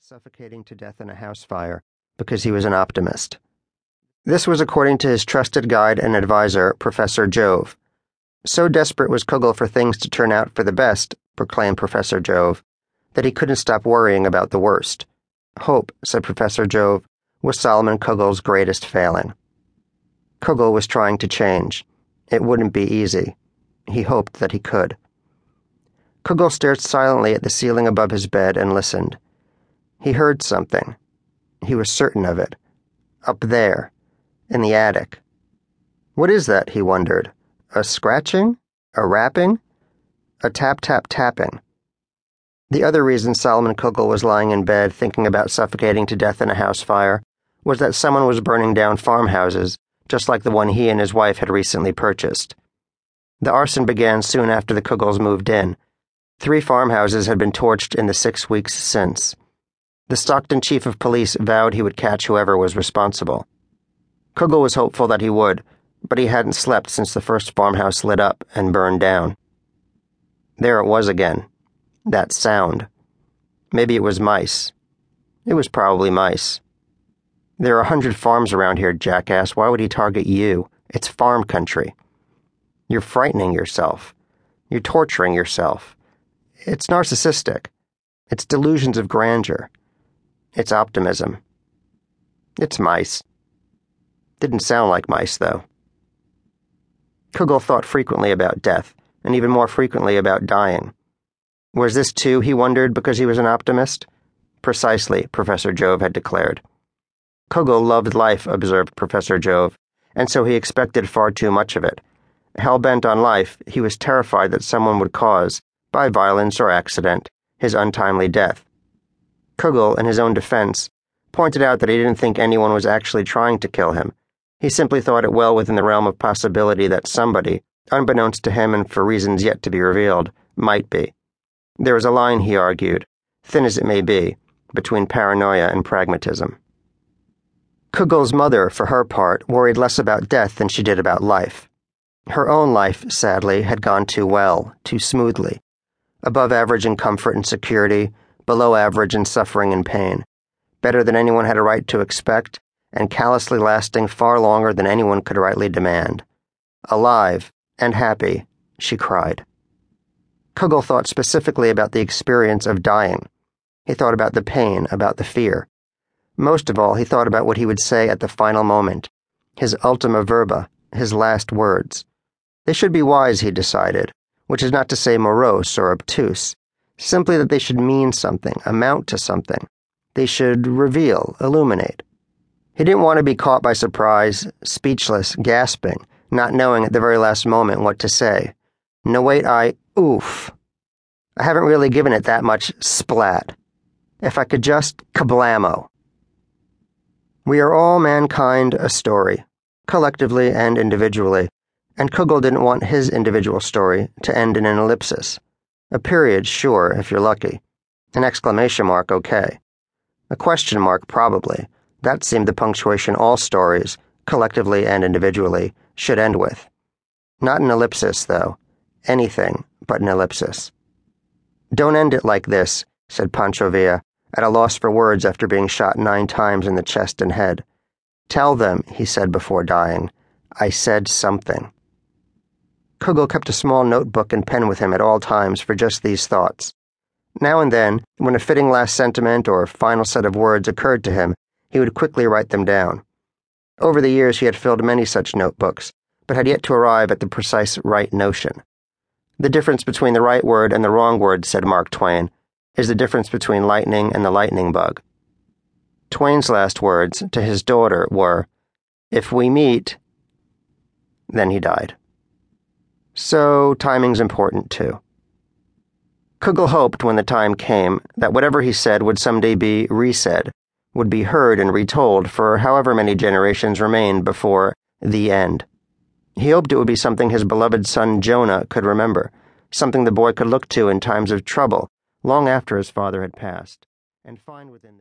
suffocating to death in a house fire because he was an optimist. This was according to his trusted guide and adviser, Professor Jove. So desperate was Kugel for things to turn out for the best, proclaimed Professor Jove, that he couldn't stop worrying about the worst. Hope, said Professor Jove, was Solomon Kugel's greatest failing. Kugel was trying to change. It wouldn't be easy. He hoped that he could. Kugel stared silently at the ceiling above his bed and listened. He heard something. He was certain of it. Up there, in the attic. What is that, he wondered? A scratching? A rapping? A tap tap tapping. The other reason Solomon Kugel was lying in bed thinking about suffocating to death in a house fire was that someone was burning down farmhouses, just like the one he and his wife had recently purchased. The arson began soon after the Kugels moved in. Three farmhouses had been torched in the six weeks since. The Stockton chief of police vowed he would catch whoever was responsible. Kugel was hopeful that he would, but he hadn't slept since the first farmhouse lit up and burned down. There it was again. That sound. Maybe it was mice. It was probably mice. There are a hundred farms around here, jackass. Why would he target you? It's farm country. You're frightening yourself. You're torturing yourself. It's narcissistic. It's delusions of grandeur. It's optimism. It's mice. Didn't sound like mice, though. Kugel thought frequently about death, and even more frequently about dying. Was this too, he wondered, because he was an optimist? Precisely, Professor Jove had declared. Kugel loved life, observed Professor Jove, and so he expected far too much of it. Hell bent on life, he was terrified that someone would cause, by violence or accident, his untimely death. Kugel, in his own defense, pointed out that he didn't think anyone was actually trying to kill him. He simply thought it well within the realm of possibility that somebody, unbeknownst to him and for reasons yet to be revealed, might be. There is a line, he argued, thin as it may be, between paranoia and pragmatism. Kugel's mother, for her part, worried less about death than she did about life. Her own life, sadly, had gone too well, too smoothly. Above average in comfort and security, below average in suffering and pain, better than anyone had a right to expect, and callously lasting far longer than anyone could rightly demand. Alive and happy, she cried. Kugel thought specifically about the experience of dying. He thought about the pain, about the fear. Most of all, he thought about what he would say at the final moment, his ultima verba, his last words. They should be wise, he decided, which is not to say morose or obtuse simply that they should mean something, amount to something. They should reveal, illuminate. He didn't want to be caught by surprise, speechless, gasping, not knowing at the very last moment what to say. No, wait, I, oof. I haven't really given it that much splat. If I could just kablamo. We are all mankind a story, collectively and individually, and Kugel didn't want his individual story to end in an ellipsis. A period, sure, if you're lucky. An exclamation mark, okay. A question mark, probably. That seemed the punctuation all stories, collectively and individually, should end with. Not an ellipsis, though. Anything but an ellipsis. Don't end it like this, said Pancho Villa, at a loss for words after being shot nine times in the chest and head. Tell them, he said before dying, I said something. Kugel kept a small notebook and pen with him at all times for just these thoughts. Now and then, when a fitting last sentiment or final set of words occurred to him, he would quickly write them down. Over the years, he had filled many such notebooks, but had yet to arrive at the precise right notion. The difference between the right word and the wrong word, said Mark Twain, is the difference between lightning and the lightning bug. Twain's last words to his daughter were, If we meet. Then he died. So, timing's important too. Kugel hoped when the time came that whatever he said would someday be resaid, would be heard and retold for however many generations remained before the end. He hoped it would be something his beloved son Jonah could remember, something the boy could look to in times of trouble, long after his father had passed, and find within